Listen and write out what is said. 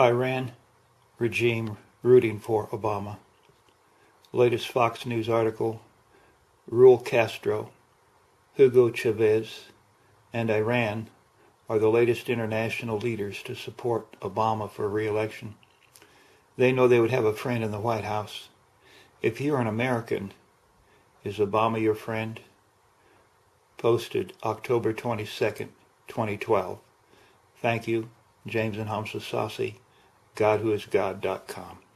Iran regime rooting for Obama. Latest Fox News article Raul Castro, Hugo Chavez, and Iran are the latest international leaders to support Obama for re-election. They know they would have a friend in the White House. If you're an American, is Obama your friend? Posted October 22nd, 2012. Thank you, James and Hamza Sassi, GodWhoIsGod.com.